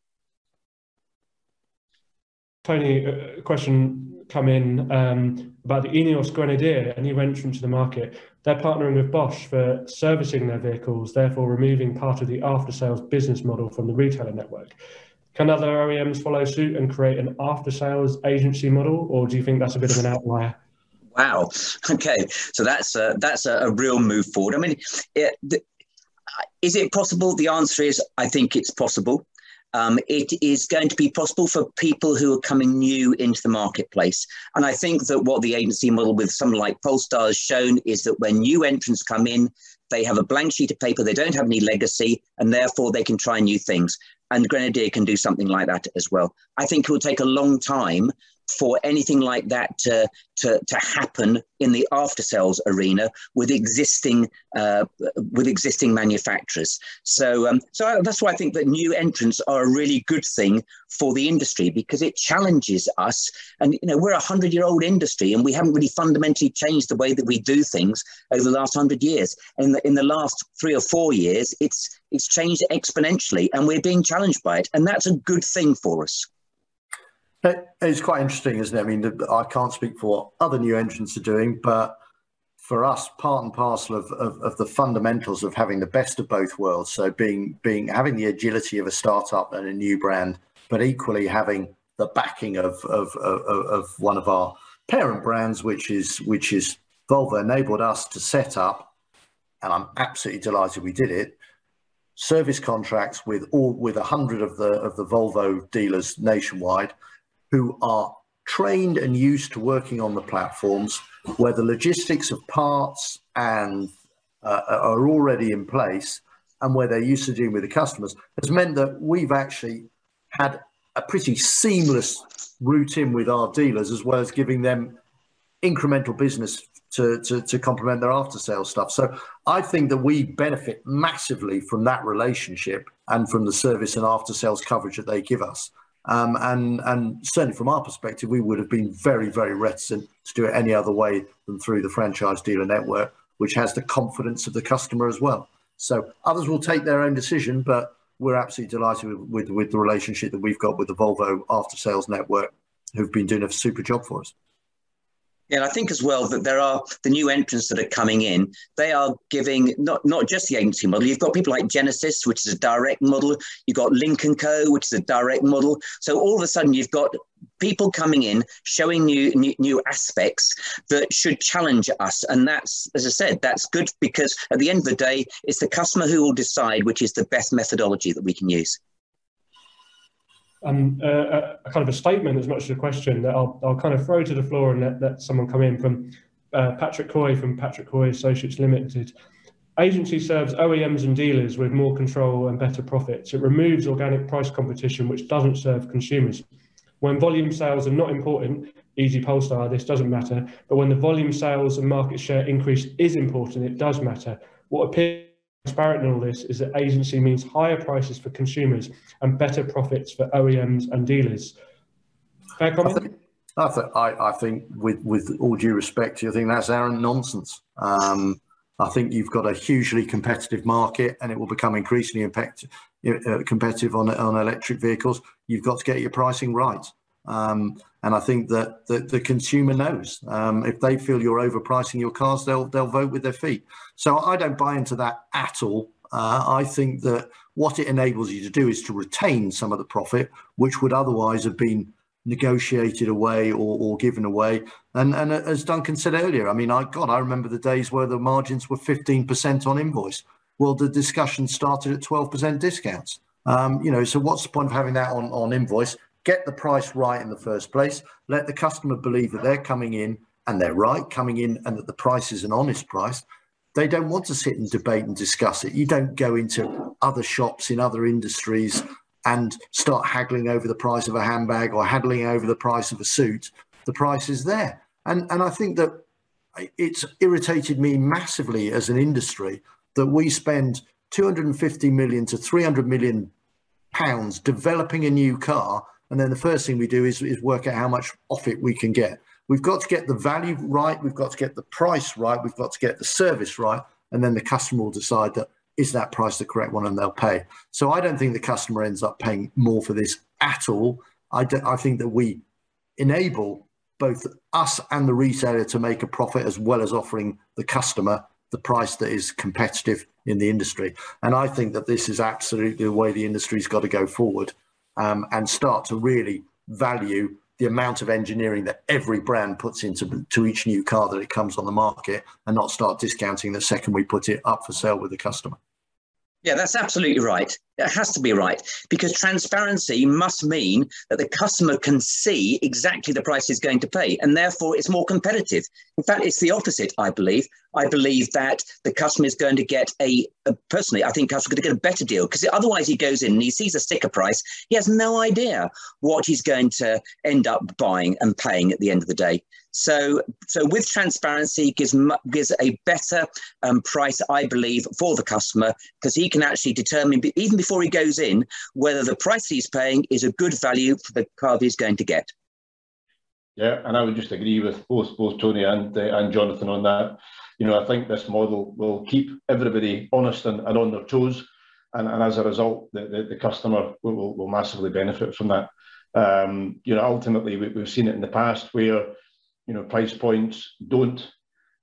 Tony, a question come in um, about the Ineos Grenadier, a new entrant to the market. They're partnering with Bosch for servicing their vehicles, therefore removing part of the after-sales business model from the retailer network. Can other OEMs follow suit and create an after-sales agency model, or do you think that's a bit of an outlier? Wow. Okay. So that's a, that's a, a real move forward. I mean, it, the, is it possible? The answer is I think it's possible. Um, it is going to be possible for people who are coming new into the marketplace. And I think that what the agency model with someone like Polestar has shown is that when new entrants come in, they have a blank sheet of paper, they don't have any legacy, and therefore they can try new things. And Grenadier can do something like that as well. I think it will take a long time for anything like that to, to, to happen in the after sales arena with existing uh, with existing manufacturers. So um, so that's why I think that new entrants are a really good thing for the industry because it challenges us. And you know we're a hundred year old industry and we haven't really fundamentally changed the way that we do things over the last hundred years. In the in the last three or four years, it's it's changed exponentially and we're being challenged by it, and that's a good thing for us. It's quite interesting, isn't it? I mean, I can't speak for what other new entrants are doing, but for us, part and parcel of, of, of, the fundamentals of having the best of both worlds. So being being having the agility of a startup and a new brand, but equally having the backing of of, of, of one of our parent brands, which is which is Volvo, enabled us to set up, and I'm absolutely delighted we did it. Service contracts with all with a hundred of the of the Volvo dealers nationwide who are trained and used to working on the platforms where the logistics of parts and uh, are already in place and where they're used to dealing with the customers has meant that we've actually had a pretty seamless route in with our dealers as well as giving them incremental business to, to, to complement their after sales stuff. So I think that we benefit massively from that relationship and from the service and after sales coverage that they give us. Um, and, and certainly from our perspective, we would have been very, very reticent to do it any other way than through the franchise dealer network, which has the confidence of the customer as well. So others will take their own decision, but we're absolutely delighted with, with, with the relationship that we've got with the Volvo after sales network, who've been doing a super job for us. Yeah, and I think as well that there are the new entrants that are coming in. They are giving not not just the agency model. You've got people like Genesis, which is a direct model. You've got Lynk & Co, which is a direct model. So all of a sudden, you've got people coming in showing new, new new aspects that should challenge us and that's as i said that's good because at the end of the day it's the customer who will decide which is the best methodology that we can use um, uh, a kind of a statement as much as a question that I'll, I'll kind of throw to the floor and let, let someone come in from uh, Patrick Coy from Patrick Coy Associates Limited. Agency serves OEMs and dealers with more control and better profits. It removes organic price competition, which doesn't serve consumers. When volume sales are not important, easy Polestar, this doesn't matter. But when the volume sales and market share increase is important, it does matter. What appears transparent in all this is that agency means higher prices for consumers and better profits for OEMs and dealers. Fair comment? I think, I, th- I, I think with, with all due respect, I think that's arrant nonsense. Um, I think you've got a hugely competitive market and it will become increasingly impact, uh, competitive on, on electric vehicles. You've got to get your pricing right. Um, and I think that the, the consumer knows um, if they feel you're overpricing your cars, they'll they'll vote with their feet. So I don't buy into that at all. Uh, I think that what it enables you to do is to retain some of the profit, which would otherwise have been negotiated away or, or given away. And and as Duncan said earlier, I mean, I God, I remember the days where the margins were 15% on invoice. Well, the discussion started at 12% discounts. Um, you know, so what's the point of having that on, on invoice? Get the price right in the first place, let the customer believe that they're coming in and they're right, coming in and that the price is an honest price. They don't want to sit and debate and discuss it. You don't go into other shops in other industries and start haggling over the price of a handbag or haggling over the price of a suit. The price is there. And, and I think that it's irritated me massively as an industry that we spend 250 million to 300 million pounds developing a new car and then the first thing we do is, is work out how much off it we can get. We've got to get the value right. We've got to get the price right. We've got to get the service right. And then the customer will decide that is that price the correct one and they'll pay. So I don't think the customer ends up paying more for this at all. I, I think that we enable both us and the retailer to make a profit as well as offering the customer the price that is competitive in the industry. And I think that this is absolutely the way the industry's got to go forward um, and start to really value the amount of engineering that every brand puts into to each new car that it comes on the market and not start discounting the second we put it up for sale with the customer. Yeah, that's absolutely right. It has to be right because transparency must mean that the customer can see exactly the price he's going to pay, and therefore it's more competitive. In fact, it's the opposite, I believe. I believe that the customer is going to get a, personally, I think customer going to get a better deal because otherwise he goes in and he sees a sticker price. He has no idea what he's going to end up buying and paying at the end of the day. So, so with transparency gives gives a better um, price, I believe, for the customer because he can actually determine even before he goes in whether the price he's paying is a good value for the car he's going to get. Yeah, and I would just agree with both both Tony and uh, and Jonathan on that. You know, I think this model will keep everybody honest and, and on their toes, and, and as a result, the, the, the customer will, will, massively benefit from that. Um, you know, ultimately, we, we've seen it in the past where you know, price points don't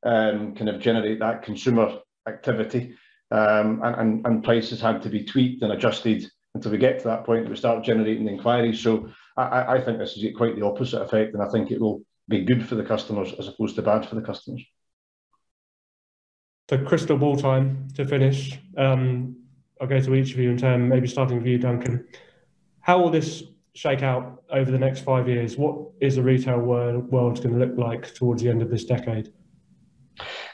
um, kind of generate that consumer activity. Um, and, and, and, prices had to be tweaked and adjusted until we get to that point that we start generating inquiries. So I, I think this is quite the opposite effect, and I think it will be good for the customers as opposed to bad for the customers. So crystal ball time to finish. Um, I'll go to each of you in turn, maybe starting with you, Duncan. How will this shake out over the next five years? What is the retail world, world going to look like towards the end of this decade?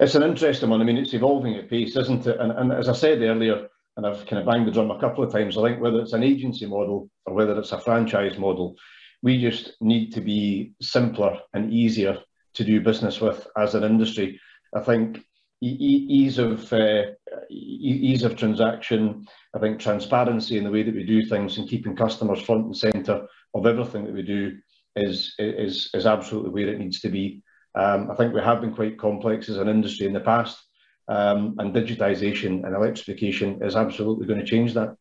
It's an interesting one. I mean, it's evolving at pace, isn't it? And, and as I said earlier, and I've kind of banged the drum a couple of times, I think whether it's an agency model or whether it's a franchise model, we just need to be simpler and easier to do business with as an industry. I think ease of uh, ease of transaction. I think transparency in the way that we do things and keeping customers front and centre of everything that we do is is is absolutely where it needs to be. Um, I think we have been quite complex as an industry in the past, um, and digitisation and electrification is absolutely going to change that.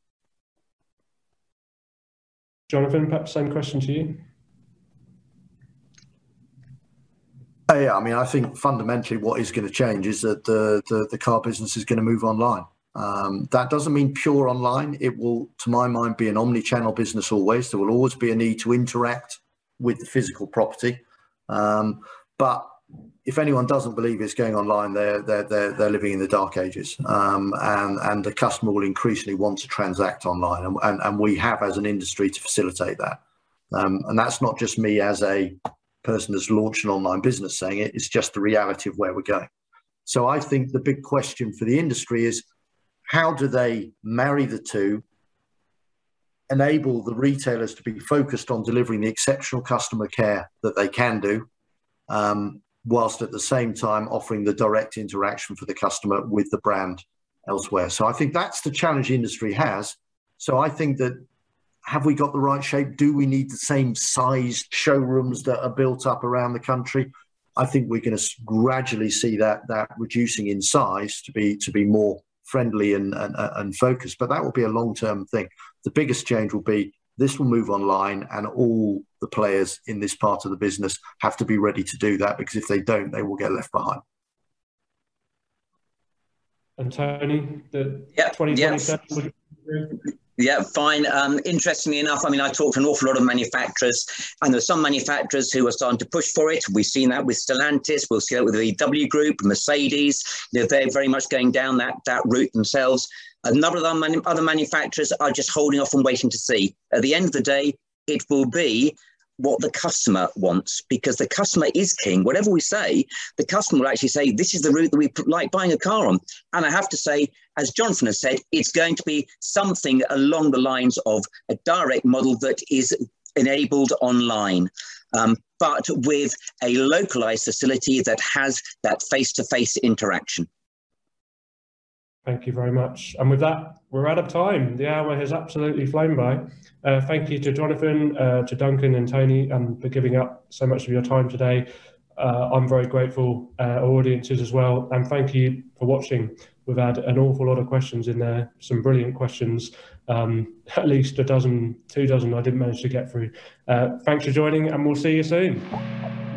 Jonathan, perhaps same question to you. Uh, yeah, I mean, I think fundamentally what is going to change is that the, the, the car business is going to move online. Um, that doesn't mean pure online. It will, to my mind, be an omni-channel business always. There will always be a need to interact with the physical property. Um, but if anyone doesn't believe it's going online, they're they're they're, they're living in the dark ages. Um, and and the customer will increasingly want to transact online, and, and, and we have as an industry to facilitate that. Um, and that's not just me as a person that's launched an online business saying it. It's just the reality of where we're going. So I think the big question for the industry is how do they marry the two, enable the retailers to be focused on delivering the exceptional customer care that they can do, um, whilst at the same time offering the direct interaction for the customer with the brand elsewhere. So I think that's the challenge industry has. So I think that have we got the right shape? Do we need the same sized showrooms that are built up around the country? I think we're going to gradually see that that reducing in size to be to be more friendly and and, and focused. But that will be a long term thing. The biggest change will be this will move online, and all the players in this part of the business have to be ready to do that because if they don't, they will get left behind. And Tony, the yeah, 2027 yes. Yeah, fine. Um, interestingly enough, I mean, I talked to an awful lot of manufacturers, and there's some manufacturers who are starting to push for it. We've seen that with Stellantis, we'll see that with the VW Group, Mercedes. You know, they're very much going down that that route themselves. A number of other manufacturers are just holding off and waiting to see. At the end of the day, it will be what the customer wants because the customer is king. Whatever we say, the customer will actually say, This is the route that we like buying a car on. And I have to say, as Jonathan has said, it's going to be something along the lines of a direct model that is enabled online. Um, but with a localized facility that has that face to face interaction. Thank you very much. And with that, we're out of time. The hour has absolutely flown by. Uh, thank you to Jonathan, uh, to Duncan and Tony um, for giving up so much of your time today. Uh, I'm very grateful, uh, audiences as well. And thank you for watching. We've had an awful lot of questions in there, some brilliant questions, um, at least a dozen, two dozen I didn't manage to get through. Uh, thanks for joining and we'll see you soon.